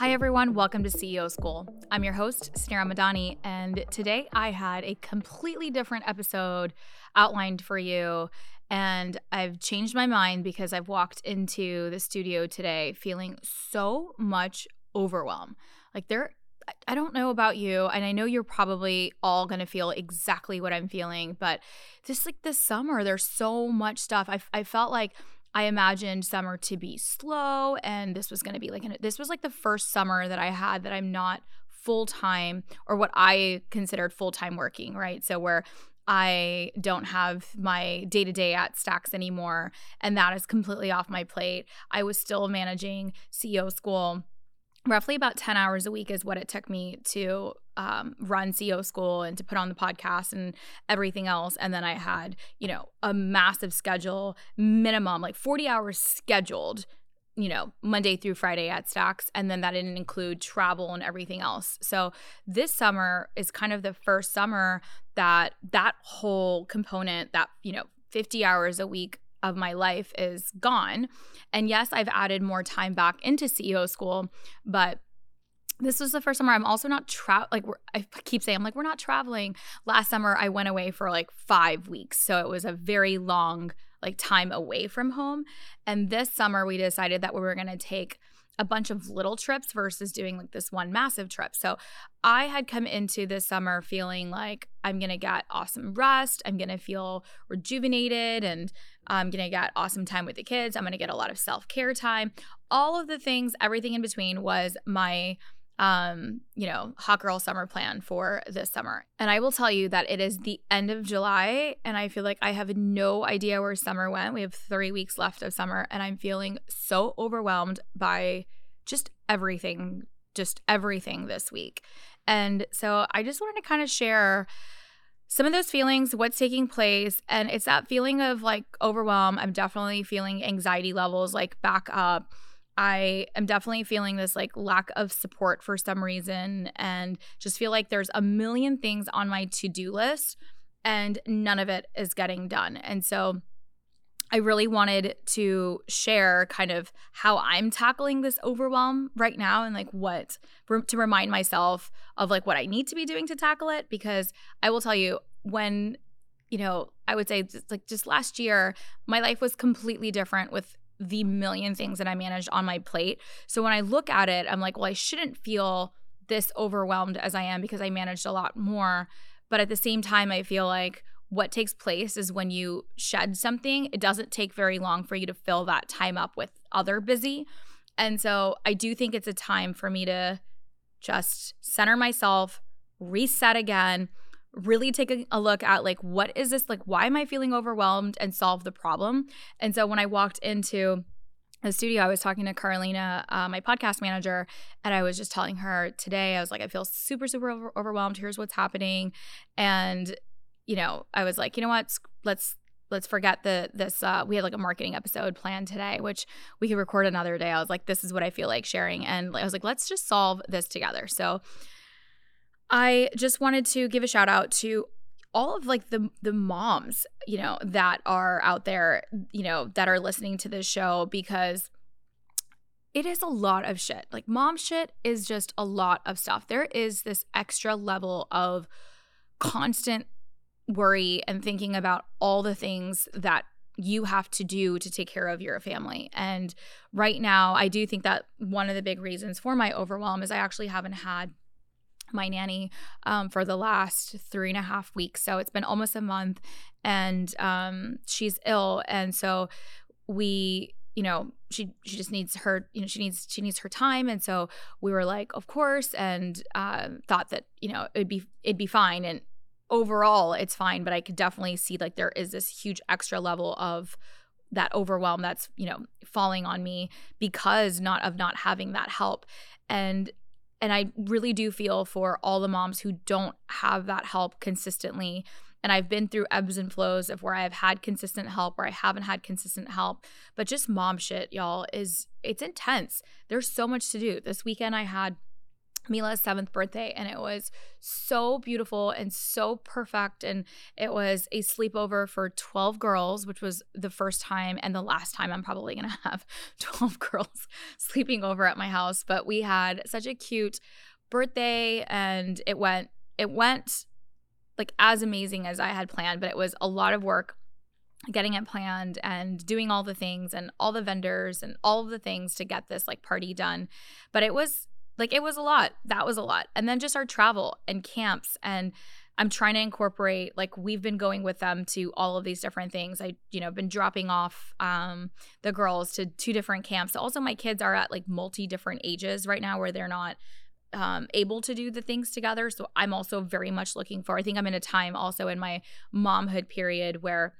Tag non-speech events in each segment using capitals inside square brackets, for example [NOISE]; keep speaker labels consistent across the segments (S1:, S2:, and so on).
S1: Hi, everyone. Welcome to CEO School. I'm your host, Suneera Madhani, and today I had a completely different episode outlined for you. And I've changed my mind because I've walked into the studio today feeling so much overwhelm. Like, there, I don't know about you, and I know you're probably all going to feel exactly what I'm feeling, but just like this summer, there's so much stuff. I, I felt like I imagined summer to be slow and this was going to be like an, this was like the first summer that I had that I'm not full time or what I considered full time working, right? So where I don't have my day to day at Stax anymore and that is completely off my plate. I was still managing CEO school roughly about 10 hours a week is what it took me to um, run CEO school and to put on the podcast and everything else. And then I had, you know, a massive schedule, minimum like 40 hours scheduled, you know, Monday through Friday at Stax. And then that didn't include travel and everything else. So this summer is kind of the first summer that that whole component, that, you know, 50 hours a week of my life is gone. And yes, I've added more time back into CEO school, but this was the first summer I'm also not tra- like I keep saying I'm like we're not traveling. Last summer I went away for like 5 weeks. So it was a very long like time away from home. And this summer we decided that we were going to take a bunch of little trips versus doing like this one massive trip. So I had come into this summer feeling like I'm going to get awesome rest, I'm going to feel rejuvenated and I'm going to get awesome time with the kids. I'm going to get a lot of self-care time. All of the things, everything in between was my um, you know, hot girl summer plan for this summer. And I will tell you that it is the end of July and I feel like I have no idea where summer went. We have 3 weeks left of summer and I'm feeling so overwhelmed by just everything, just everything this week. And so I just wanted to kind of share some of those feelings, what's taking place. And it's that feeling of like overwhelm. I'm definitely feeling anxiety levels like back up I am definitely feeling this like lack of support for some reason and just feel like there's a million things on my to do list and none of it is getting done. And so I really wanted to share kind of how I'm tackling this overwhelm right now and like what to remind myself of like what I need to be doing to tackle it because I will tell you when you know, I would say just like just last year, my life was completely different with the million things that I managed on my plate. So when I look at it, I'm like, well, I shouldn't feel this overwhelmed as I am because I managed a lot more. But at the same time, I feel like what takes place is when you shed something, it doesn't take very long for you to fill that time up with other busy. And so I do think it's a time for me to just center myself, reset again, really take a, a, look at like what is this like why am i feeling overwhelmed and solve the problem? And so when i walked into the studio i was talking to carolina uh, my podcast manager and i was just telling her today i was like i feel super super over- overwhelmed. Here's what's happening. And you know i was like you know what? Let's let's forget the this uh, we had like a marketing episode planned today which we could record another day. I was like this is what i feel like sharing and i was like let's just solve this together. So I just wanted to give a shout out to all of like the the moms, you know, that are out there, you know, that are listening to this show because it is a lot of shit. Like mom shit is just a lot of stuff. There is this extra level of constant worry and thinking about all the things that you have to do to take care of your family. And right now, I do think that one of the big reasons for my overwhelm is I actually haven't had my nanny um, for the last three and a half weeks. So it's been almost a month and um, she's ill. And so we, you know, she she just needs her, you know, she needs she needs her time. And so we were like, of course, and uh, thought that, you know, it'd be it'd be fine. And overall it's fine, but I could definitely see like there is this huge extra level of that overwhelm that's, you know, falling on me because not of not having that help. And and I really do feel for all the moms who don't have that help consistently. And I've been through ebbs and flows of where I've had consistent help, where I haven't had consistent help. But just mom shit, y'all, is it's intense. There's so much to do. This weekend I had Mila's seventh birthday, and it was so beautiful and so perfect. And it was a sleepover for 12 girls, which was the first time and the last time I'm probably gonna [LAUGHS] have 12 [LAUGHS] girls sleeping over at my house. But we had such a cute birthday, and it went, it went like as amazing as I had planned, but it was a lot of work getting it planned and doing all the things and all the vendors and all of the things to get this like party done. But it was like it was a lot. That was a lot. And then just our travel and camps and I'm trying to incorporate like we've been going with them to all of these different things. I you know been dropping off um the girls to two different camps. Also my kids are at like multi different ages right now where they're not um, able to do the things together. So I'm also very much looking for. I think I'm in a time also in my momhood period where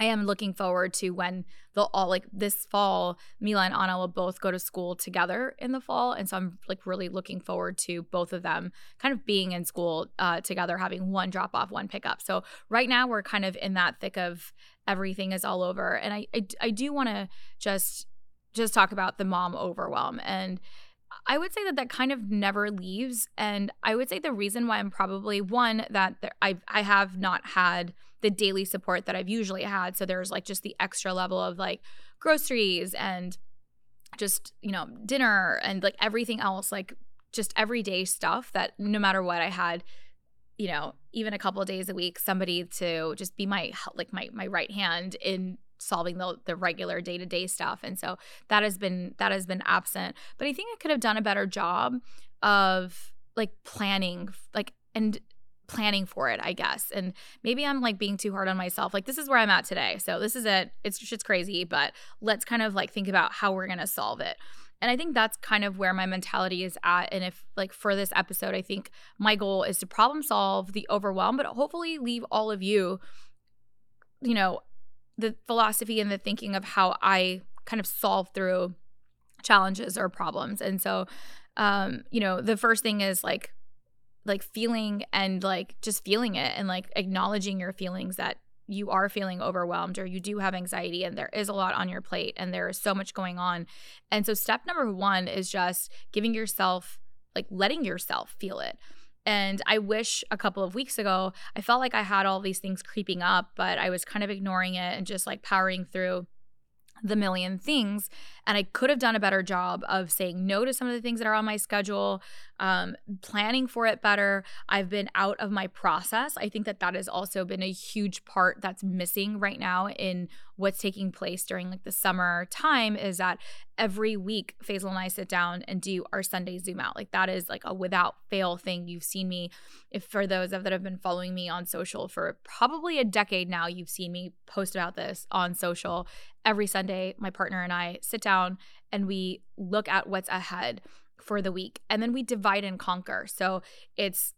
S1: I am looking forward to when they'll all like this fall, Mila and Anna will both go to school together in the fall. And so I'm like really looking forward to both of them kind of being in school uh, together, having one drop off, one pick up. So right now we're kind of in that thick of everything is all over. And I, I, I do want to just, just talk about the mom overwhelm and I would say that that kind of never leaves. And I would say the reason why I'm probably one that there, I I have not had the daily support that I've usually had. So there's like just the extra level of like groceries and just you know dinner and like everything else like just everyday stuff that no matter what I had you know even a couple days a week somebody to just be my like my my right hand in solving the the regular day-to-day stuff and so that has been that has been absent but i think i could have done a better job of like planning like and planning for it i guess and maybe i'm like being too hard on myself like this is where i'm at today so this is it it's just crazy but let's kind of like think about how we're going to solve it and I think that's kind of where my mentality is at. And if, like, for this episode, I think my goal is to problem solve the overwhelm, but hopefully leave all of you, you know, the philosophy and the thinking of how I kind of solve through challenges or problems. And so, um, you know, the first thing is like, like feeling and like just feeling it and like acknowledging your feelings that you are feeling overwhelmed or you do have anxiety and there is a lot on your plate and there is so much going on. And so step number 1 is just giving yourself like letting yourself feel it. And I wish a couple of weeks ago, I felt like I had all these things creeping up, but I was kind of ignoring it and just like powering through the million things. And I could have done a better job of saying no to some of the things that are on my schedule, um, planning for it better. I've been out of my process. I think that that has also been a huge part that's missing right now in what's taking place during like the summer time is that every week Faisal and I sit down and do our Sunday Zoom out. Like that is like a without fail thing. You've seen me, if for those of that have been following me on social for probably a decade now, you've seen me post about this on social. Every Sunday, my partner and I sit down and we look at what's ahead for the week and then we divide and conquer. So it's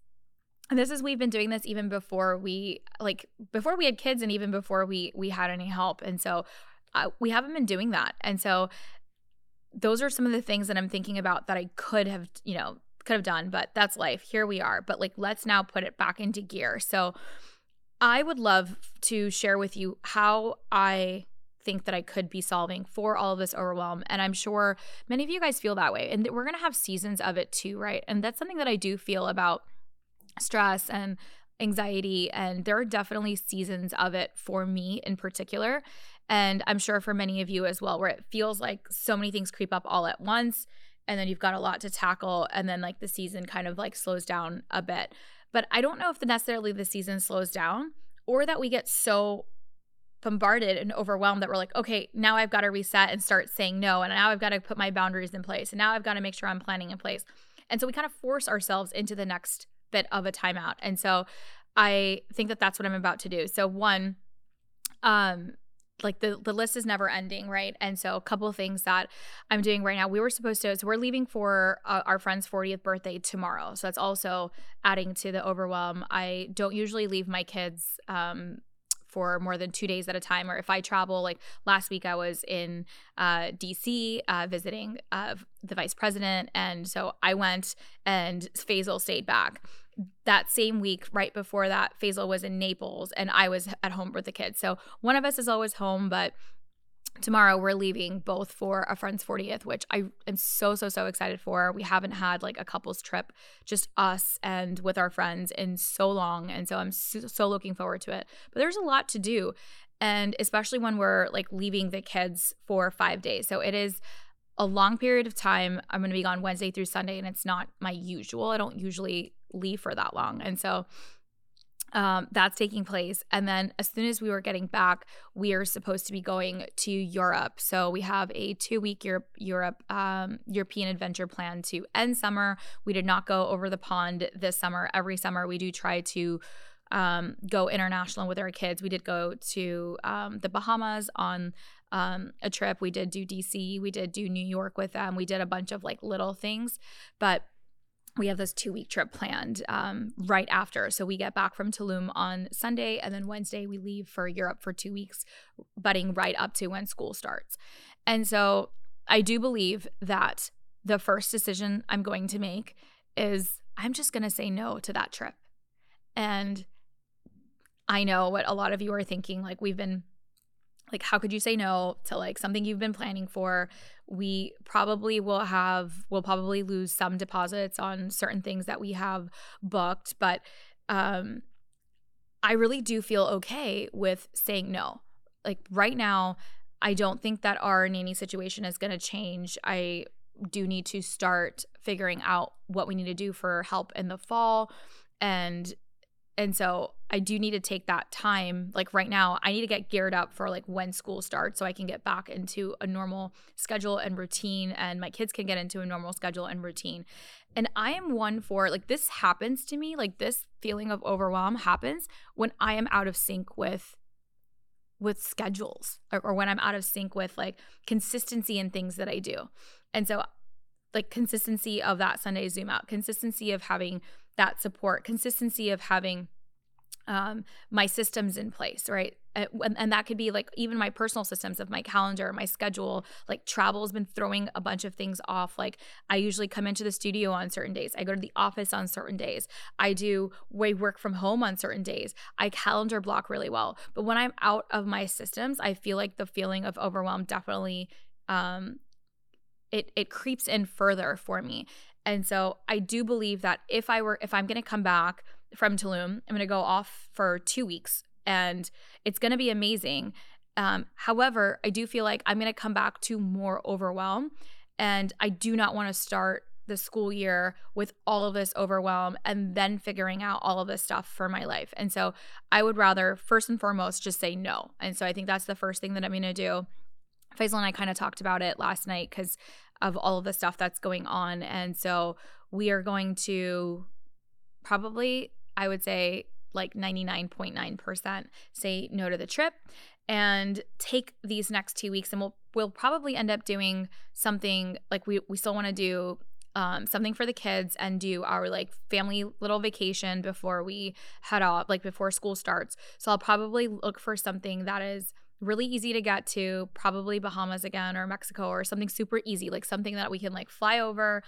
S1: and this is we've been doing this even before we like before we had kids and even before we we had any help and so uh, we haven't been doing that and so those are some of the things that i'm thinking about that i could have you know could have done but that's life here we are but like let's now put it back into gear so i would love to share with you how i think that I could be solving for all of this overwhelm. And I'm sure many of you guys feel that way. And we're going to have seasons of it too, right? And that's something that I do feel about stress and anxiety. And there are definitely seasons of it for me in particular. And I'm sure for many of you as well, where it feels like so many things creep up all at once. And then you've got a lot to tackle. And then like the season kind of like slows down a bit. But I don't know if the necessarily the season slows down or that we get so bombarded and overwhelmed that we're like, okay, now I've got to reset and start saying no. And now I've got to put my boundaries in place. And now I've got to make sure I'm planning in place. And so we kind of force ourselves into the next bit of a timeout. And so I think that that's what I'm about to do. So one, um, like the the list is never ending, right? And so a couple of things that I'm doing right now. We were supposed to, so we're leaving for uh, our friend's 40th birthday tomorrow. So that's also adding to the overwhelm. I don't usually leave my kids um, for more than two days at a time. Or if I travel, like last week, I was in uh, DC uh, visiting uh, the vice president. And so I went and Faisal stayed back. That same week, right before that, Faisal was in Naples and I was at home with the kids. So one of us is always home, but tomorrow we're leaving both for a friend's 40th which i am so so so excited for. We haven't had like a couples trip just us and with our friends in so long and so i'm so, so looking forward to it. But there's a lot to do and especially when we're like leaving the kids for five days. So it is a long period of time. I'm going to be gone wednesday through sunday and it's not my usual. I don't usually leave for that long and so um, that's taking place. And then as soon as we were getting back, we are supposed to be going to Europe. So we have a two week Europe, Europe um, European adventure plan to end summer. We did not go over the pond this summer. Every summer we do try to um, go international with our kids. We did go to um, the Bahamas on um, a trip. We did do DC. We did do New York with them. We did a bunch of like little things, but we have this two week trip planned um, right after. So we get back from Tulum on Sunday, and then Wednesday we leave for Europe for two weeks, butting right up to when school starts. And so I do believe that the first decision I'm going to make is I'm just going to say no to that trip. And I know what a lot of you are thinking. Like, we've been like how could you say no to like something you've been planning for? We probably will have we'll probably lose some deposits on certain things that we have booked but um i really do feel okay with saying no. Like right now i don't think that our nanny situation is going to change. I do need to start figuring out what we need to do for help in the fall and and so I do need to take that time. Like right now, I need to get geared up for like when school starts so I can get back into a normal schedule and routine and my kids can get into a normal schedule and routine. And I am one for like this happens to me, like this feeling of overwhelm happens when I am out of sync with with schedules or, or when I'm out of sync with like consistency in things that I do. And so like consistency of that Sunday zoom out, consistency of having that support, consistency of having um, my systems in place, right? And, and, that could be like even my personal systems of my calendar, my schedule. Like travel has been throwing a bunch of things off. Like I usually come into the studio on certain days. I go to the office on certain days. I do way work from home on certain days. I calendar block really well. But when I'm out of my systems, I feel like the feeling of overwhelm definitely um, it it creeps in further for me. And so I do believe that if I were if I'm going to come back from Tulum, I'm going to go off for 2 weeks and it's going to be amazing. Um, however, I do feel like I'm going to come back to more overwhelm and I do not want to start the school year with all of this overwhelm and then figuring out all of this stuff for my life. And so I would rather first and foremost just say no. And so I think that's the first thing that I'm going to do. Faisal and I kind of talked about it last night because of all of the stuff that's going on. And so we are going to probably, I would say, like 99.9% say no to the trip and take these next two weeks and we'll we'll probably end up doing something like we we still want to do um, something for the kids and do our like family little vacation before we head off like before school starts so i'll probably look for something that is really easy to get to, probably Bahamas again or Mexico or something super easy, like something that we can like fly over,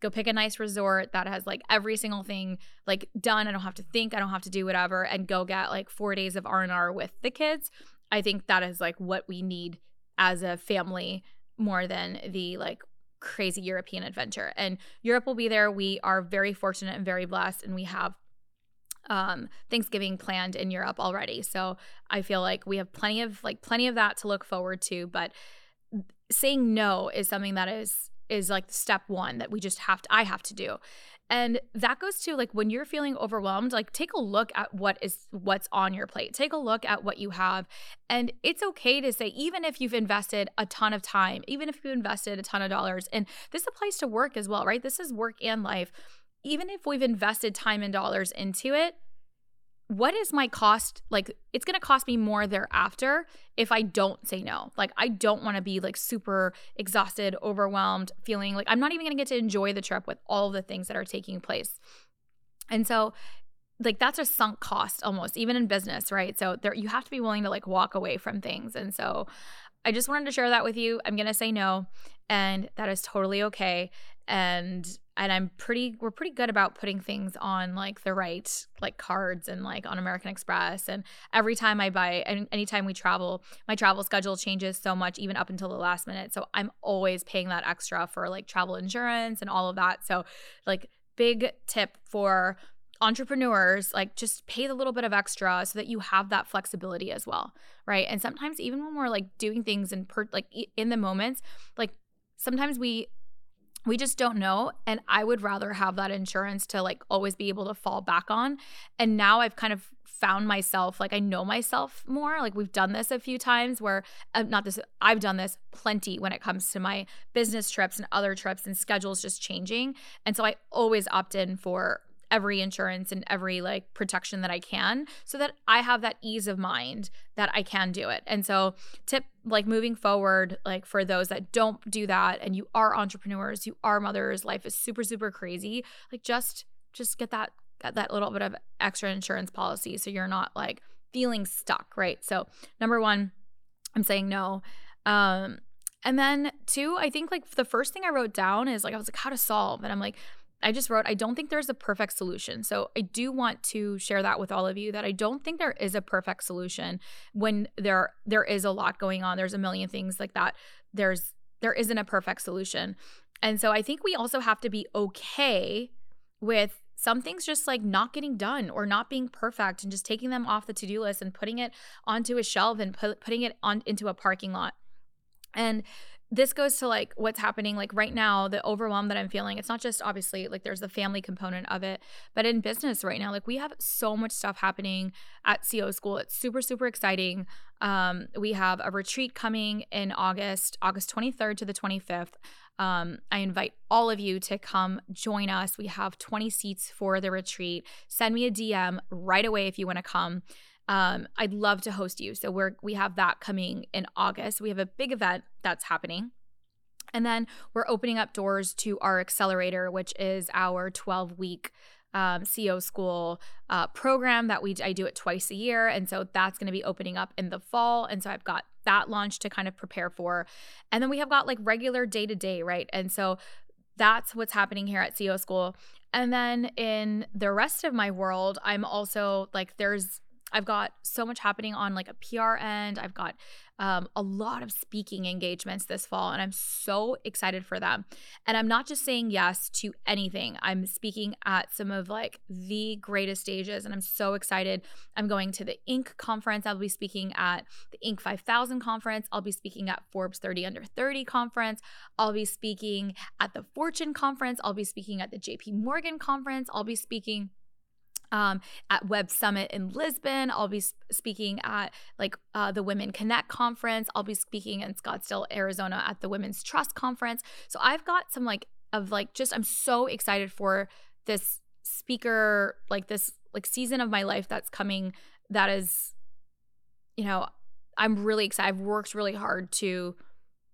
S1: go pick a nice resort that has like every single thing like done. I don't have to think, I don't have to do whatever and go get like 4 days of R&R with the kids. I think that is like what we need as a family more than the like crazy European adventure. And Europe will be there. We are very fortunate and very blessed and we have um, Thanksgiving planned in Europe already. So I feel like we have plenty of like plenty of that to look forward to. But saying no is something that is is like step 1 that we just have to I have to do. And that goes to like when you're feeling overwhelmed, like take a look at what is what's on your plate. Take a look at what you have. And it's okay to say, even if you've invested a ton of time, even if you invested a ton of dollars, and this applies to work as well, right? This is work and life. Even if we've invested time and dollars into it, what is my cost? Like it's going to cost me more thereafter if i don't say no. Like i don't want to be like super exhausted overwhelmed feeling like i'm not even going to get to enjoy the trip with all the things that are taking place. And so like that's a sunk cost almost even in business right? So there you have to be willing to like walk away from things. And so i just wanted to share that with you. I'm going to say no and that is totally okay. And and I'm pretty we're pretty good about putting things on like the right like cards and like on American Express. And every time I buy and anytime we travel my travel schedule changes so much even up until the last minute. So I'm always paying that extra for like travel insurance and all of that. So like big tip for entrepreneurs like just pay the little bit of extra so that you have that flexibility as well right? And sometimes even when we're like doing things in per like in the moments like sometimes we we just don't know and i would rather have that insurance to like always be able to fall back on. And now i've kind of found myself like i know myself more. Like we've done this a few times where uh, not this i've done this plenty when it comes to my business trips and other trips and schedules just changing. And so i always opt in for every insurance and every like protection that I can so that I have that ease of mind that I can do it. And so tip like moving forward like for those that don't do that and you are entrepreneurs, you are mothers, life is super super crazy, like just just get that get that little bit of extra insurance policy so you're not like feeling stuck, right? So number 1, I'm saying no. Um and then two, I think like the first thing I wrote down is like I was like how to solve and I'm like I just wrote, I don't think there's a perfect solution. So I do want to share that with all of you that I don't think there is a perfect solution when there there is a lot going on. There's a million things like that. There's there isn't a perfect solution. And so I think we also have to be okay with some things just like not getting done or not being perfect and just taking them off the to-do list and putting it onto a shelf and put, putting it on into a parking lot. And this goes to like what's happening like right now the overwhelm that i'm feeling it's not just obviously like there's the family component of it but in business right now like we have so much stuff happening at CEO School it's super super exciting um, we have a retreat coming in august august 23rd to the 25th um, I invite all of you to come join us. We have 20 seats for the retreat. Send me a DM right away if you want to come. Um, I'd love to host you. So we're we have that coming in August. We have a big event that's happening. And then we're opening up doors to our accelerator, which is our 12 week um, CEO School uh, program that we I do it twice a year, and so that's going to be opening up in the fall. And so I've got that launch to kind of prepare for, and then we have got like regular day to day, right? And so that's what's happening here at CEO School. And then in the rest of my world, I'm also like there's I've got so much happening on like a PR end. I've got um, a lot of speaking engagements this fall, and I'm so excited for them. And I'm not just saying yes to anything. I'm speaking at some of like the greatest stages, and I'm so excited. I'm going to the Inc. conference. I'll be speaking at the Inc. 5000 conference. I'll be speaking at Forbes 30 Under 30 conference. I'll be speaking at the Fortune conference. I'll be speaking at the JP Morgan conference. I'll be speaking um, at Web Summit in Lisbon. I'll be speaking at like uh, the Women Connect conference. I'll be speaking in Scottsdale, Arizona at the Women's Trust conference. So I've got some like of like just I'm so excited for this speaker like this like season of my life that's coming. That is, you know, I'm really excited. I've worked really hard to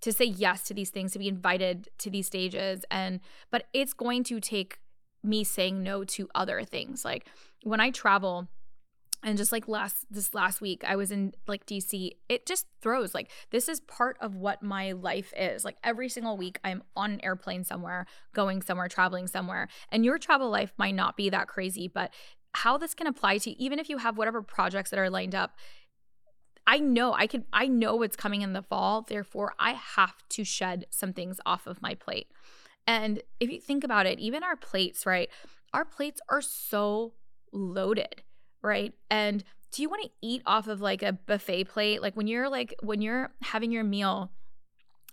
S1: to say yes to these things to be invited to these stages and but it's going to take me saying no to other things. Like when I travel, and just like last this last week i was in like dc it just throws like this is part of what my life is. Like every single week i'm on an airplane somewhere going somewhere traveling somewhere. And your travel life might not be that crazy but how this can apply to even if you have whatever projects that are lined up i know i can i know what's coming in the fall. Therefore i have to shed some things off of my plate and if you think about it, even our plates, right? Our plates are so loaded, right? And do you want to eat off of like a buffet plate? Like when you're like when you're having your meal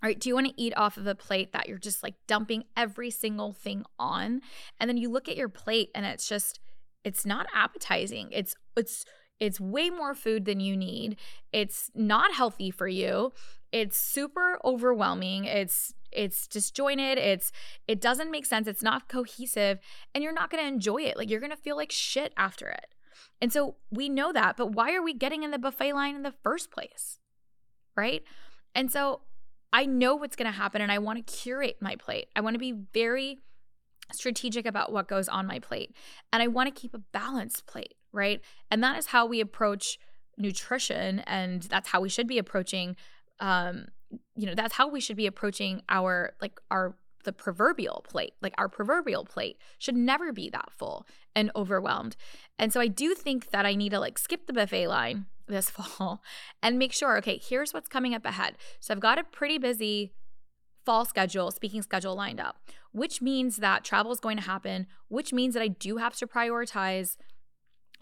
S1: right, do you want to eat off of a plate that you're just like dumping every single thing on? And then you look at your plate and it's just it's not appetizing. It's it's it's way more food than you need. It's not healthy for you. It's super overwhelming. It's it's disjointed. It's it doesn't make sense. It's not cohesive and you're not going to enjoy it. Like you're going to feel like shit after it. And so we know that, but why are we getting in the buffet line in the first place? Right? And so I know what's going to happen and I want to curate my plate. I want to be very strategic about what goes on my plate. And I want to keep a balanced plate, right? And that is how we approach nutrition and that's how we should be approaching um you know, that's how we should be approaching our like our the proverbial plate. Like our proverbial plate should never be that full and overwhelmed. And so I do think that I need to like skip the buffet line [LAUGHS] this fall and make sure, okay, here's what's coming up ahead. So I've got a pretty busy fall schedule, speaking schedule lined up, which means that travel is going to happen, which means that I do have to prioritize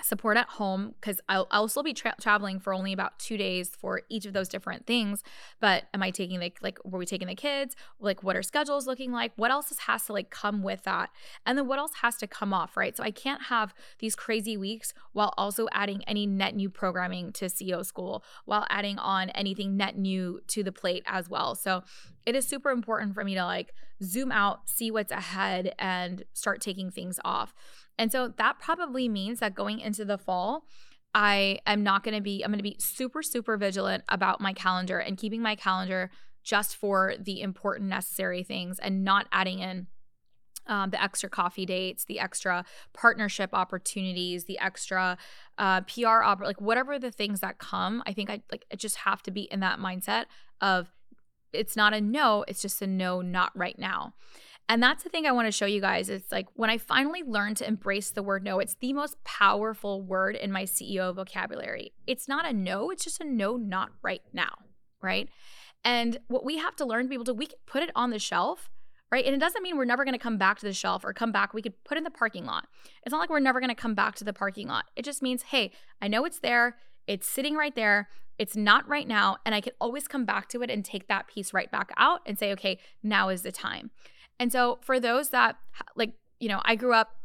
S1: support at home because I'll, I'll still be tra- traveling for only about two days for each of those different things but am i taking the like were we taking the kids? Like what are schedules looking like? What else has to like come with that? And then what else has to come off right? So i can't have these crazy weeks while also adding any net new programming to ceo school while adding on anything net new to the plate as well. So it is super important for me to like zoom out see what's ahead and start taking things off and so that probably means that going into the fall, I am not going to be, I'm going to be super, super vigilant about my calendar and keeping my calendar just for the important, necessary things and not adding in um, the extra coffee dates, the extra partnership opportunities, the extra uh, PR like whatever the things that come. I think I like I just have to be in that mindset of it's not a no, it's just a no, not right now. And that's the thing I want to show you guys. It's like when I finally learned to embrace the word no, it's the most powerful word in my CEO vocabulary. It's not a no, it's just a no, not right now. Right. And what we have to learn to be able to, we can put it on the shelf, right? And it doesn't mean we're never going to come back to the shelf or come back. We could put in the parking lot. It's not like we're never going to come back to the parking lot. It just means, hey, I know it's there. It's sitting right there. It's not right now. And I can always come back to it and take that piece right back out and say, okay, now is the time. And so for those that like, you know, I grew up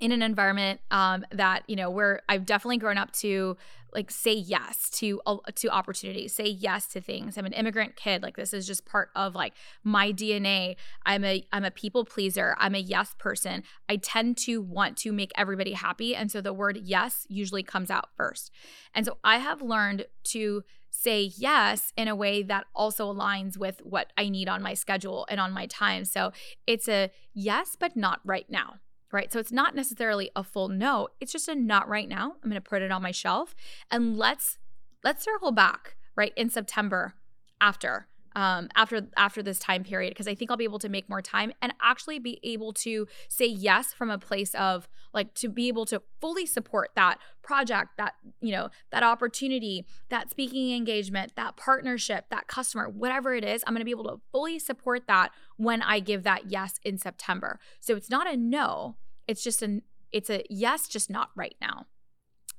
S1: in an environment um, that you know where I've definitely grown up to like say yes to to opportunities, say yes to things. I'm an immigrant kid. Like this is just part of like my DNA. I'm a I'm a people pleaser. I'm a yes person. I tend to want to make everybody happy, and so the word yes usually comes out first. And so I have learned to say yes in a way that also aligns with what I need on my schedule and on my time. So it's a yes, but not right now. Right. So it's not necessarily a full no. It's just a not right now. I'm going to put it on my shelf and let's let's circle back right in September after um, after after this time period because I think I'll be able to make more time and actually be able to say yes from a place of like to be able to fully support that project, that you know that opportunity, that speaking engagement, that partnership, that customer, whatever it is. I'm going to be able to fully support that when I give that yes in September. So it's not a no. It's just an it's a yes, just not right now.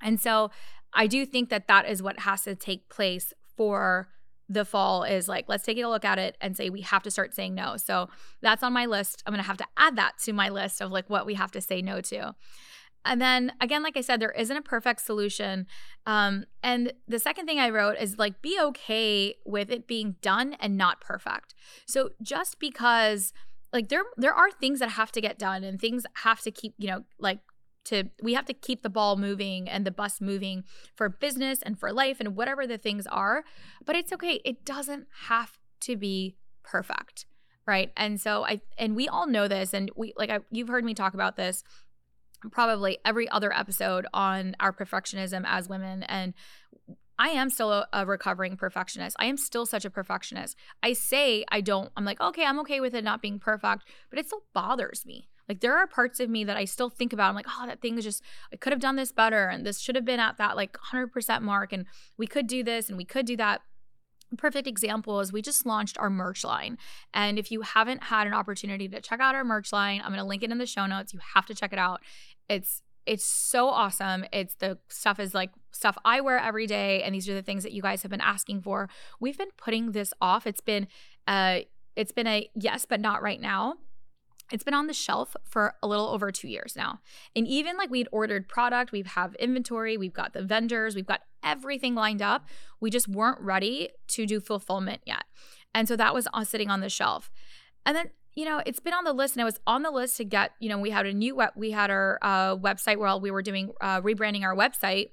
S1: And so I do think that that is what has to take place for the fall is like, let's take a look at it and say we have to start saying no. So that's on my list. I'm going to have to add that to my list of like what we have to say no to. And then again, like I said, there isn't a perfect solution. Um, and the second thing I wrote is like, be okay with it being done and not perfect. So just because like there there are things that have to get done and things have to keep you know like to we have to keep the ball moving and the bus moving for business and for life and whatever the things are but it's okay it doesn't have to be perfect right and so i and we all know this and we like I, you've heard me talk about this probably every other episode on our perfectionism as women and I am still a, a, recovering perfectionist. I am still such a perfectionist. I say I don't, I'm like, okay, I'm okay with it not being perfect, but it still bothers me. Like there are parts of me that I still think about. I'm like, oh, that thing is just, I could have done this better. And this should have been at that like 100% mark. And we could do this and we could do that. Perfect example is we just launched our merch line. And if you haven't had an opportunity to check out our merch line, I'm going to link it in the show notes. You have to check it out. It's it's so awesome. It's the stuff is like stuff I wear every day and these are the things that you guys have been asking for. We've been putting this off. It's been Uh, it's been a yes, but not right now. It's been on the shelf for a little over two years now. And even like we'd ordered product, we have inventory, we've got the vendors, we've got everything lined up. We just weren't ready to do fulfillment yet. And so that was sitting on the shelf. And then you know, it's been on the list and it was on the list to get, you know, we had a new web, we had our uh, website while we were doing uh, rebranding our website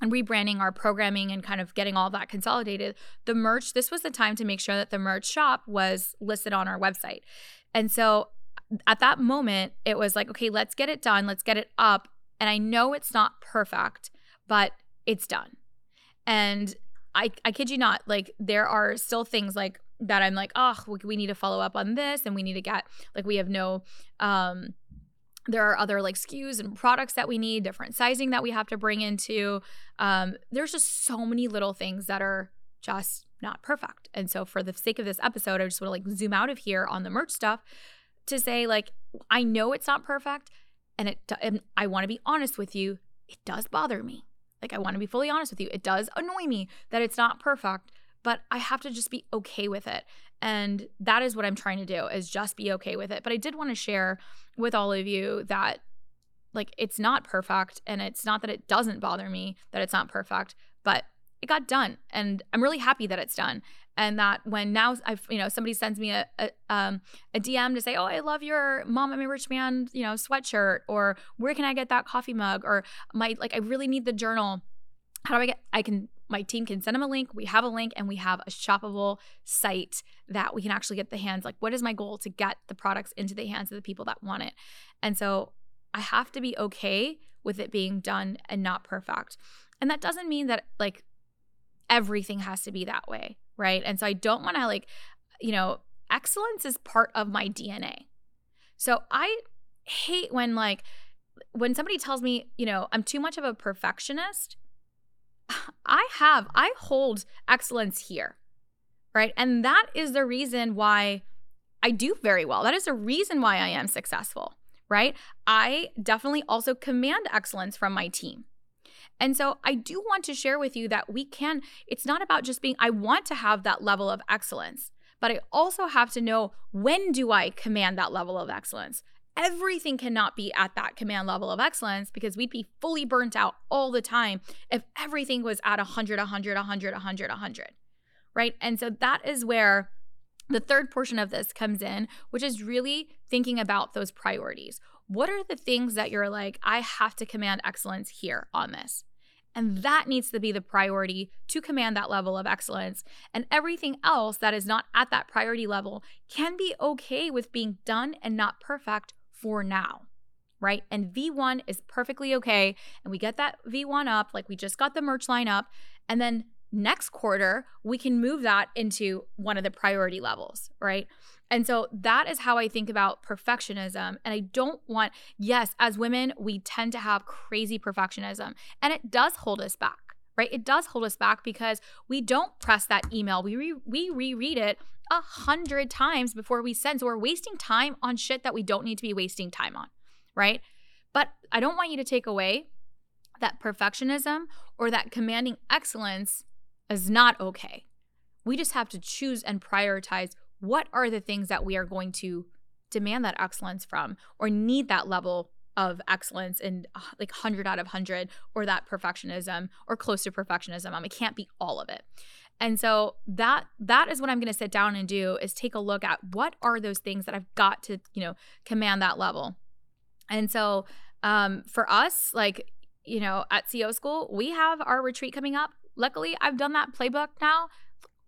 S1: and rebranding our programming and kind of getting all that consolidated. The merch, this was the time to make sure that the merch shop was listed on our website. And so at that moment, it was like, okay, let's get it done, let's get it up. And I know it's not perfect, but it's done. And I, I kid you not, like there are still things like that I'm like, oh, we need to follow up on this and we need to get, like, we have no, um, there are other like SKUs and products that we need, different sizing that we have to bring into. Um, there's just so many little things that are just not perfect. And so, for the sake of this episode, I just want to like zoom out of here on the merch stuff to say, like, I know it's not perfect, and it. And I want to be honest with you. It does bother me. Like, I want to be fully honest with you. It does annoy me that it's not perfect, but I have to just be okay with it. And that is what I'm trying to do is just be okay with it. But I did want to share with all of you that like it's not perfect and it's not that it doesn't bother me that it's not perfect, but it got done and I'm really happy that it's done. And that when now I've you know somebody sends me a a, um, a DM to say, oh, I love your mom I'm a rich man you know sweatshirt, or where can I get that coffee mug, or my like I really need the journal. How do I get? I can my team can send them a link. We have a link and we have a shoppable site that we can actually get the hands. Like, what is my goal to get the products into the hands of the people that want it? And so I have to be okay with it being done and not perfect. And that doesn't mean that like everything has to be that way, right? And so I don't want to like, you know, excellence is part of my DNA. So I hate when like when somebody tells me, you know, I'm too much of a perfectionist [SIGHS] I have, I hold excellence here, right? And that is the reason why I do very well. That is the reason why I am successful, right? I definitely also command excellence from my team. And so I do want to share with you that we can, it's not about just being, I want to have that level of excellence, but I also have to know when do I command that level of excellence? everything cannot be at that command level of excellence because we'd be fully burnt out all the time if everything was at 100, 100, 100, 100, 100. Right. And so that is where the third portion of this comes in, which is really thinking about those priorities. What are the things that you're like, I have to command excellence here on this? And that needs to be the priority to command that level of excellence. And everything else that is not at that priority level can be okay with being done and not perfect for now, right? And V1 is perfectly okay. And we get that V1 up, like we just got the merch line up. And then next quarter, we can move that into one of the priority levels, right? And so that is how I think about perfectionism. And I don't want, yes, as women, we tend to have crazy perfectionism, and it does hold us back. Right? It does hold us back because we don't press that email. We re- we reread it a hundred times before we send. So we're wasting time on shit that we don't need to be wasting time on, right? But I don't want you to take away that perfectionism or that commanding excellence is not okay. We just have to choose and prioritize what are the things that we are going to demand that excellence from or need that level of excellence and uh, like 100 out of 100 or that perfectionism or close to perfectionism. Um, it can't be all of it. And so that that is what I'm going to sit down and do is take a look at what are those things that I've got to, you know, command that level. And so um for us like you know, at CEO School, we have our retreat coming up. Luckily, I've done that playbook now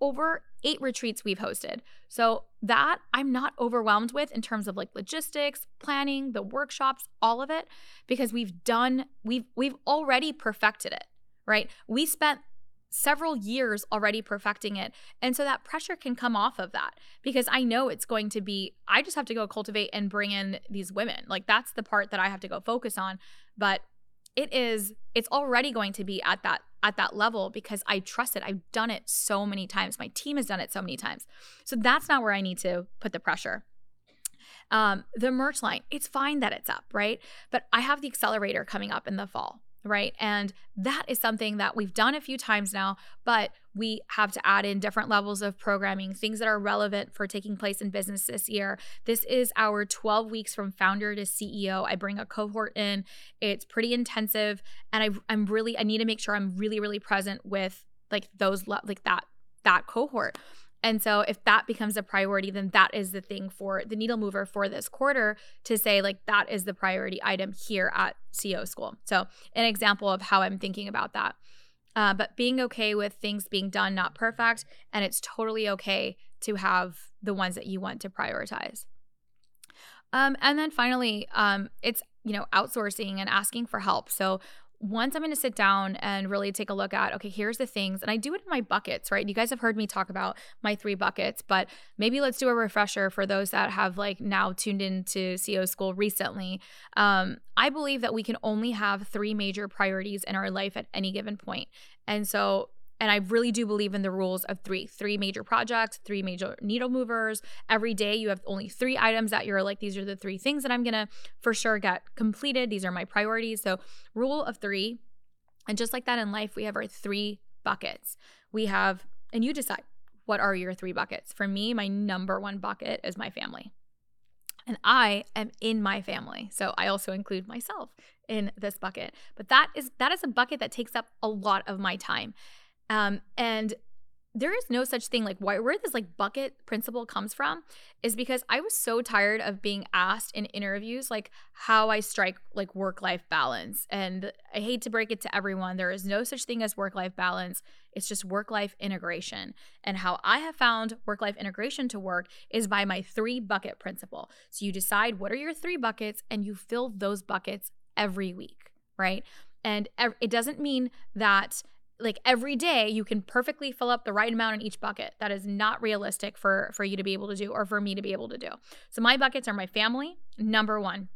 S1: over 8 retreats we've hosted. So that I'm not overwhelmed with in terms of like logistics, planning, the workshops, all of it because we've done we've we've already perfected it, right? We spent several years already perfecting it. And so that pressure can come off of that because I know it's going to be, I just have to go cultivate and bring in these women. Like that's the part that I have to go focus on. But it is, it's already going to be at that at that level because I trust it. I've done it so many times. My team has done it so many times. So that's not where I need to put the pressure. Um, the merch line, it's fine that it's up, right? But I have the accelerator coming up in the fall. Right? And that is something that we've done a few times now, but we have to add in different levels of programming, things that are relevant for taking place in business this year. This is our 12 weeks from founder to CEO. I bring a cohort in. It's pretty intensive and I I'm really I need to make sure I'm really really present with like those like that that cohort. And so if that becomes a priority, then that is the thing for the needle mover for this quarter to say, like, that is the priority item here at CEO School. So, an example of how I'm thinking about that. Uh, but being okay with things being done, not perfect. And it's totally okay to have the ones that you want to prioritize. Um, and then finally, um, it's you know outsourcing and asking for help. So once I'm going to sit down and really take a look at, okay, here's the things, and I do it in my buckets, right? You guys have heard me talk about my three buckets, but maybe let's do a refresher for those that have like now tuned into CEO school recently. Um, I believe that we can only have three major priorities in our life at any given point. And so and I really do believe in the rules of three three major projects, three major needle movers. Every day you have only three items that you're like, these are the three things that I'm going to for sure get completed. These are my priorities. So, rule of three. And just like that in life, we have our three buckets. We have, and you decide what are your three buckets. For me, my number one bucket is my family. And I am in my family. So I also include myself in this bucket. But that is that is a bucket that takes up a lot of my time. Um, and there is no such thing like why, where this like bucket principle comes from is because I was so tired of being asked in interviews like how I strike like work life balance. And I hate to break it to everyone, there is no such thing as work life balance. It's just work life integration. And how I have found work life integration to work is by my three bucket principle. So you decide what are your three buckets and you fill those buckets every week, right? And it doesn't mean that like every day you can perfectly fill up the right amount in each bucket that is not realistic for for you to be able to do or for me to be able to do so my buckets are my family number one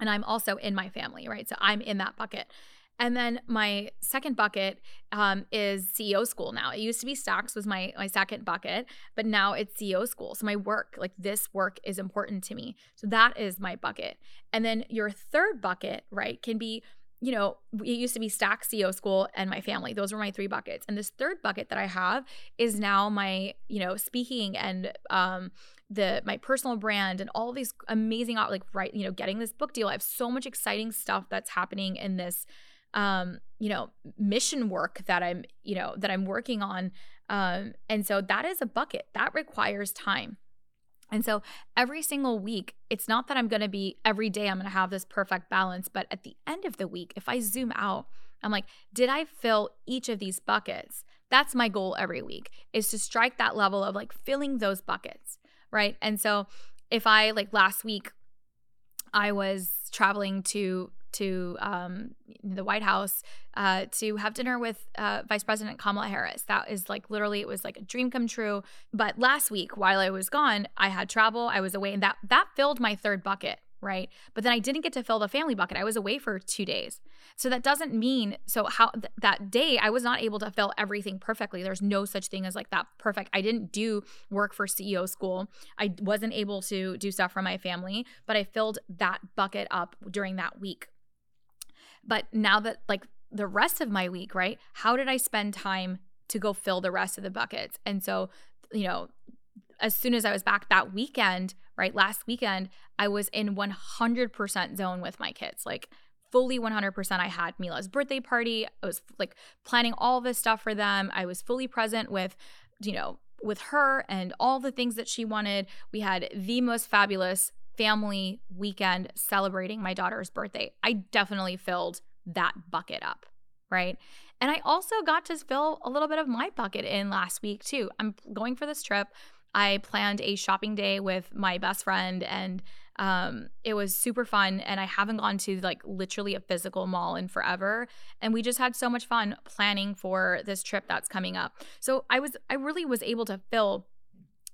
S1: and i'm also in my family right so i'm in that bucket and then my second bucket um, is CEO school now. It used to be Stax was my my second bucket, but now it's CEO school. So my work, like this work is important to me. So that is my bucket. And then your third bucket, right, can be you know, it used to be Stax CEO school and my family. Those were my three buckets. And this third bucket that I have is now my, you know, speaking and um the my personal brand and all these amazing like right, you know, getting this book deal. I have so much exciting stuff that's happening in this um, you know, mission work that I'm, you know, that I'm working on. Um, and so that is a bucket that requires time. And so every single week, it's not that I'm going to be every day, I'm going to have this perfect balance. But at the end of the week, if I zoom out, I'm like, did I fill each of these buckets? That's my goal every week is to strike that level of like filling those buckets. Right. And so if I like last week, I was traveling to to um, the White House uh, to have dinner with uh, Vice President Kamala Harris. That is like literally, it was like a dream come true. But last week, while I was gone, I had travel, I was away, and that that filled my third bucket right? But then I didn't get to fill the family bucket. I was away for two days. So that doesn't mean, so how th- that day I was not able to fill everything perfectly. There's no such thing as like that perfect. I didn't do work for CEO school. I wasn't able to do stuff for my family, but I filled that bucket up during that week. But now that like the rest of my week, right? How did I spend time to go fill the rest of the buckets? And so, you know, as soon as I was back that weekend, right? Last weekend, I was in 100% zone with my kids. Like fully 100%. I had Mila's birthday party. I was like planning all this stuff for them. I was fully present with, you know, with her and all the things that she wanted. We had the most fabulous family weekend celebrating my daughter's birthday. I definitely filled that bucket up, right? And I also got to fill a little bit of my bucket in last week too. I'm going for this trip. I planned a shopping day with my best friend and um, it was super fun and I haven't gone to like literally a physical mall in forever and we just had so much fun planning for this trip that's coming up. So I was I really was able to fill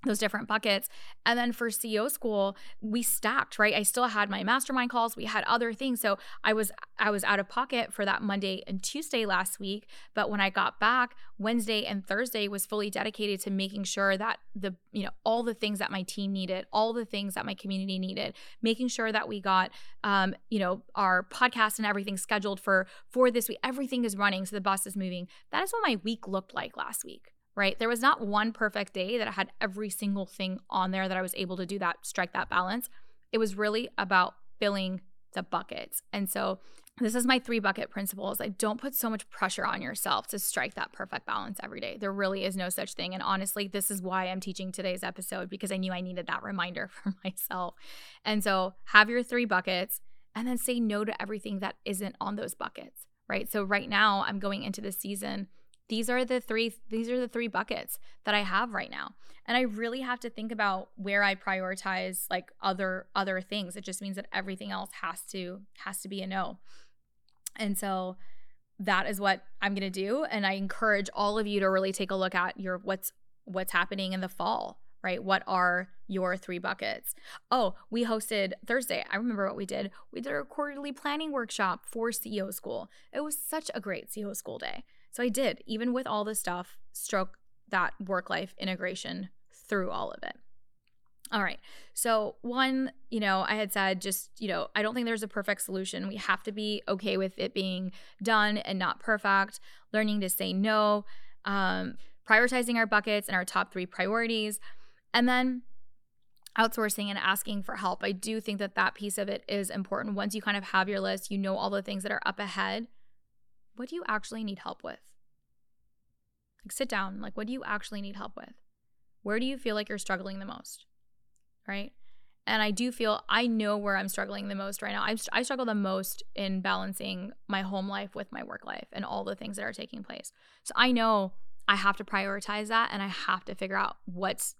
S1: those different buckets. And then for CEO school, we stacked, right? I still had my mastermind calls, we had other things. So I was I was out of pocket for that Monday and Tuesday last week, but when I got back, Wednesday and Thursday was fully dedicated to making sure that the, you know, all the things that my team needed, all the things that my community needed, making sure that we got um, you know, our podcast and everything scheduled for for this week. Everything is running, so the bus is moving. That is what my week looked like last week right? There was not one perfect day that I had every single thing on there that I was able to do that, strike that balance. It was really about filling the buckets. And so this is my three bucket principles. I don't put so much pressure on yourself to strike that perfect balance every day. There really is no such thing. And honestly, this is why I'm teaching today's episode because I knew I needed that reminder [LAUGHS] for myself. And so have your three buckets and then say no to everything that isn't on those buckets, right? So right now, I'm going into the season these are the three these are the three buckets that I have right now. And I really have to think about where I prioritize like other other things. It just means that everything else has to has to be a no. And so that is what I'm going to do and I encourage all of you to really take a look at your what's what's happening in the fall right? What are your three buckets? Oh, we hosted Thursday. I remember what we did. We did a quarterly planning workshop for CEO school. It was such a great CEO school day. So I did, even with all the stuff, stroke that work life integration through all of it. All right. So, one, you know, I had said just, you know, I don't think there's a perfect solution. We have to be okay with it being done and not perfect, learning to say no, um, prioritizing our buckets and our top three priorities, and then outsourcing and asking for help. I do think that that piece of it is important. Once you kind of have your list, you know all the things that are up ahead what do you actually need help with? Like, sit down. Like, what do you actually need help with? Where do you feel like you're struggling the most? Right. And I do feel I know where I'm struggling the most right now. I, I struggle the most in balancing my home life with my work life and all the things that are taking place. So I know I have to prioritize that and I have to figure out what's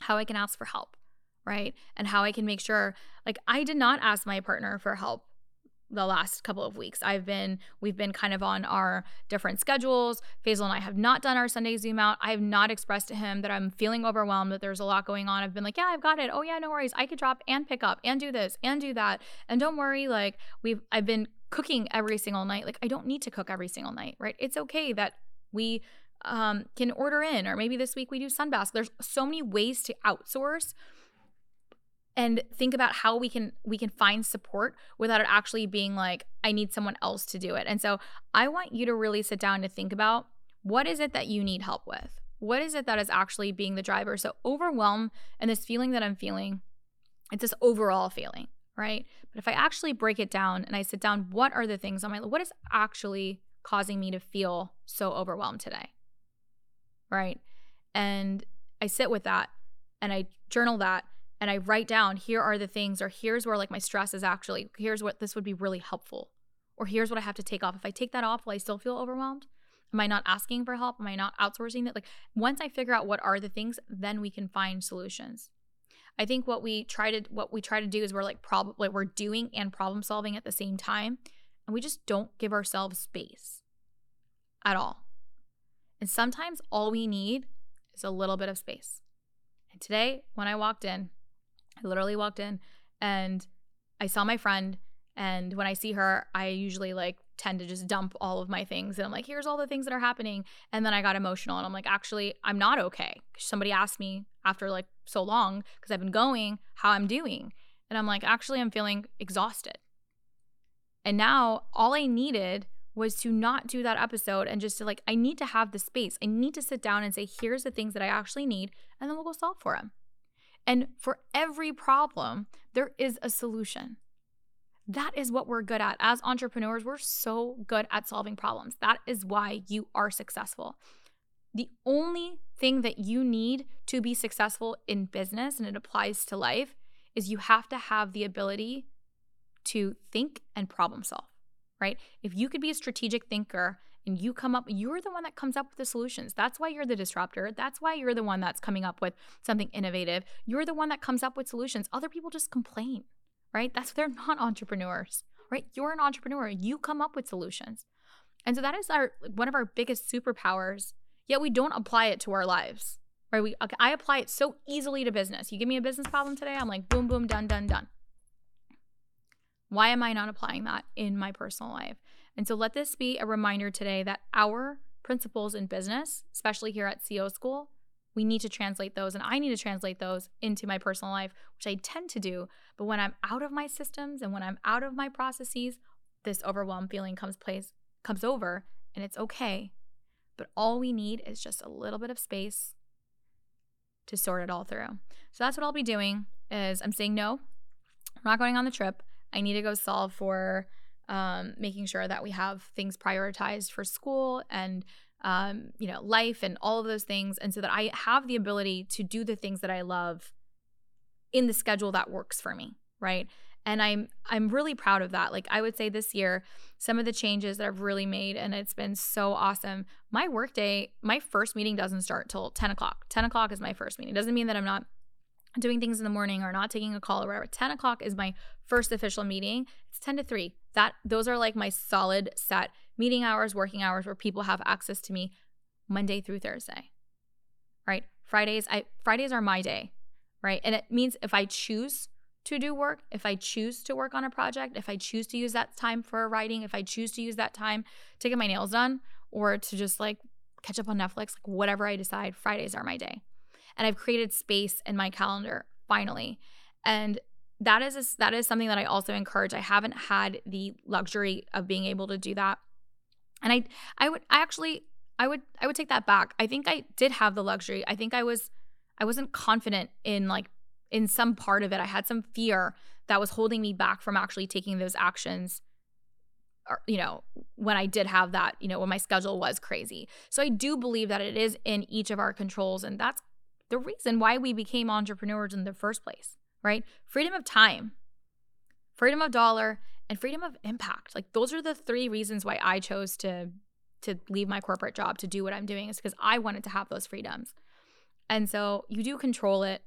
S1: how I can ask for help, right? And how I can make sure like I did not ask my partner for help the last couple of weeks. I've been, we've been kind of on our different schedules. Faisal and I have not done our Sunday Zoom out. I have not expressed to him that I'm feeling overwhelmed, that there's a lot going on. I've been like, yeah, I've got it. Oh, yeah, no worries. I could drop and pick up and do this and do that. And don't worry, like, we've, I've been cooking every single night. Like, I don't need to cook every single night, right? It's okay that we, um, can order in, or maybe this week we do Sunbasket. There's so many ways to outsource and think about how we can we can find support without it actually being like I need someone else to do it. And so I want you to really sit down to think about what is it that you need help with? What is it that is actually being the driver? So overwhelm and this feeling that I'm feeling, it's this overall feeling, right? But if I actually break it down and I sit down, what are the things on my what is actually causing me to feel so overwhelmed today? Right? And I sit with that and I journal that and I write down here are the things or here's where like my stress is actually here's what this would be really helpful or here's what I have to take off. If I take that off, will I still feel overwhelmed? Am I not asking for help? Am I not outsourcing it? Like once I figure out what are the things, then we can find solutions. I think what we try to what we try to do is we're like problem like we're doing and problem solving at the same time and we just don't give ourselves space at all. And sometimes all we need is a little bit of space. And today when I walked in, I literally walked in and I saw my friend. And when I see her, I usually like tend to just dump all of my things. And I'm like, here's all the things that are happening. And then I got emotional and I'm like, actually, I'm not okay. Somebody asked me after like so long, because I've been going, how I'm doing. And I'm like, actually, I'm feeling exhausted. And now all I needed was to not do that episode and just to like, I need to have the space. I need to sit down and say, here's the things that I actually need. And then we'll go solve for them. And for every problem, there is a solution. That is what we're good at. As entrepreneurs, we're so good at solving problems. That is why you are successful. The only thing that you need to be successful in business, and it applies to life, is you have to have the ability to think and problem solve, right? If you could be a strategic thinker and you come up, you're the one that comes up with the solutions. That's why you're the disruptor. That's why you're the one that's coming up with something innovative. You're the one that comes up with solutions. Other people just complain, right? That's they're not entrepreneurs, right? You're an entrepreneur. You come up with solutions. And so that is our one of our biggest superpowers, yet we don't apply it to our lives. right? We, I apply it so easily to business. You give me a business problem today, I'm like, boom, boom, done, done, done. Why am I not applying that in my personal life? And so let this be a reminder today that our principles in business, especially here at CEO School, we need to translate those and I need to translate those into my personal life, which I tend to do. But when I'm out of my systems and when I'm out of my processes, this overwhelm feeling comes place comes over and it's okay. But all we need is just a little bit of space to sort it all through. So that's what I'll be doing is I'm saying no. I'm not going on the trip. I need to go solve for um, making sure that we have things prioritized for school and um, you know life and all of those things, and so that I have the ability to do the things that I love in the schedule that works for me, right? And I'm I'm really proud of that. Like I would say this year, some of the changes that I've really made, and it's been so awesome. My workday, my first meeting doesn't start till 10 o'clock. 10 o'clock is my first meeting. It doesn't mean that I'm not doing things in the morning or not taking a call or whatever. 10 o'clock is my first official meeting. It's 10 to 3. That those are like my solid set meeting hours, working hours where people have access to me Monday through Thursday. Right? Fridays, I Fridays are my day, right? And it means if I choose to do work, if I choose to work on a project, if I choose to use that time for writing, if I choose to use that time to get my nails done or to just like catch up on Netflix, like whatever I decide, Fridays are my day and I've created space in my calendar finally. And that is a, that is something that I also encourage. I haven't had the luxury of being able to do that. And I I would I actually I would I would take that back. I think I did have the luxury. I think I was I wasn't confident in like in some part of it. I had some fear that was holding me back from actually taking those actions or, you know, when I did have that, you know, when my schedule was crazy. So I do believe that it is in each of our controls and that's the reason why we became entrepreneurs in the first place, right? Freedom of time, freedom of dollar, and freedom of impact. Like those are the three reasons why I chose to to leave my corporate job to do what I'm doing is because I wanted to have those freedoms. And so you do control it.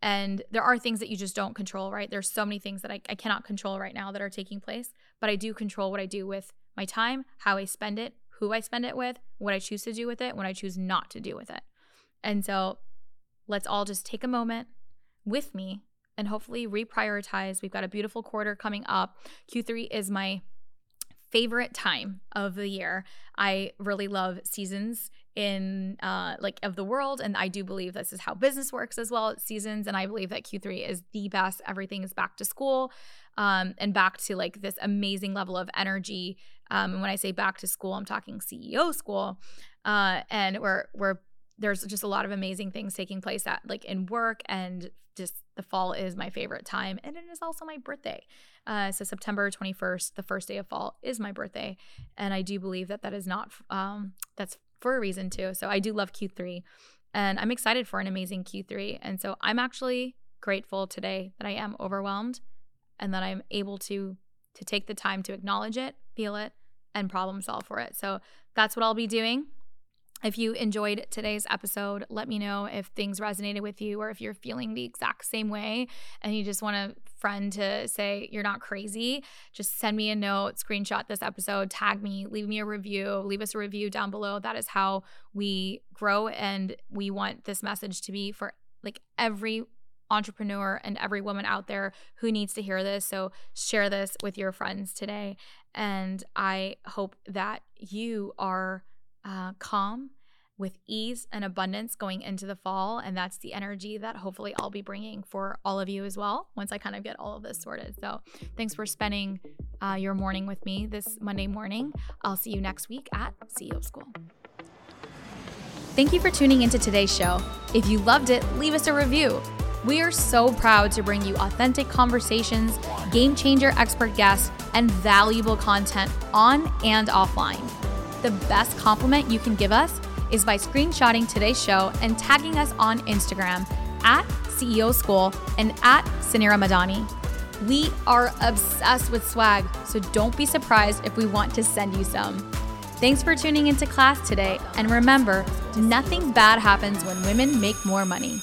S1: And there are things that you just don't control, right? There's so many things that I, I cannot control right now that are taking place, but I do control what I do with my time, how I spend it, who I spend it with, what I choose to do with it, what I choose not to do with it. And so let's all just take a moment with me and hopefully reprioritize. We've got a beautiful quarter coming up. Q3 is my favorite time of the year. I really love seasons in uh like of the world and I do believe this is how business works as well seasons and I believe that Q3 is the best everything is back to school um and back to like this amazing level of energy um and when I say back to school I'm talking CEO school uh and we're we're there's just a lot of amazing things taking place at like in work and just the fall is my favorite time and it is also my birthday. Uh, so september 21st the first day of fall is my birthday and i do believe that that is not um, that's for a reason too. So i do love q3 and i'm excited for an amazing q3 and so i'm actually grateful today that i am overwhelmed and that i'm able to to take the time to acknowledge it feel it and problem solve for it. So that's what i'll be doing if you enjoyed today's episode, let me know if things resonated with you or if you're feeling the exact same way and you just want a friend to say you're not crazy. Just send me a note, screenshot this episode, tag me, leave me a review, leave us a review down below. That is how we grow and we want this message to be for like every entrepreneur and every woman out there who needs to hear this. So share this with your friends today. And I hope that you are uh, calm with ease and abundance going into the fall. And that's the energy that hopefully I'll be bringing for all of you as well once I kind of get all of this sorted. So thanks for spending uh, your morning with me this Monday morning. I'll see you next week at CEO School. Thank you for tuning into today's show. If you loved it, leave us a review. We are so proud to bring you authentic conversations, game changer expert guests, and valuable content on and offline the best compliment you can give us is by screenshotting today's show and tagging us on Instagram at CEO School and at Suneera Madhani. We are obsessed with swag, so don't be surprised if we want to send you some. Thanks for tuning into class today, and remember, nothing bad happens when women make more money.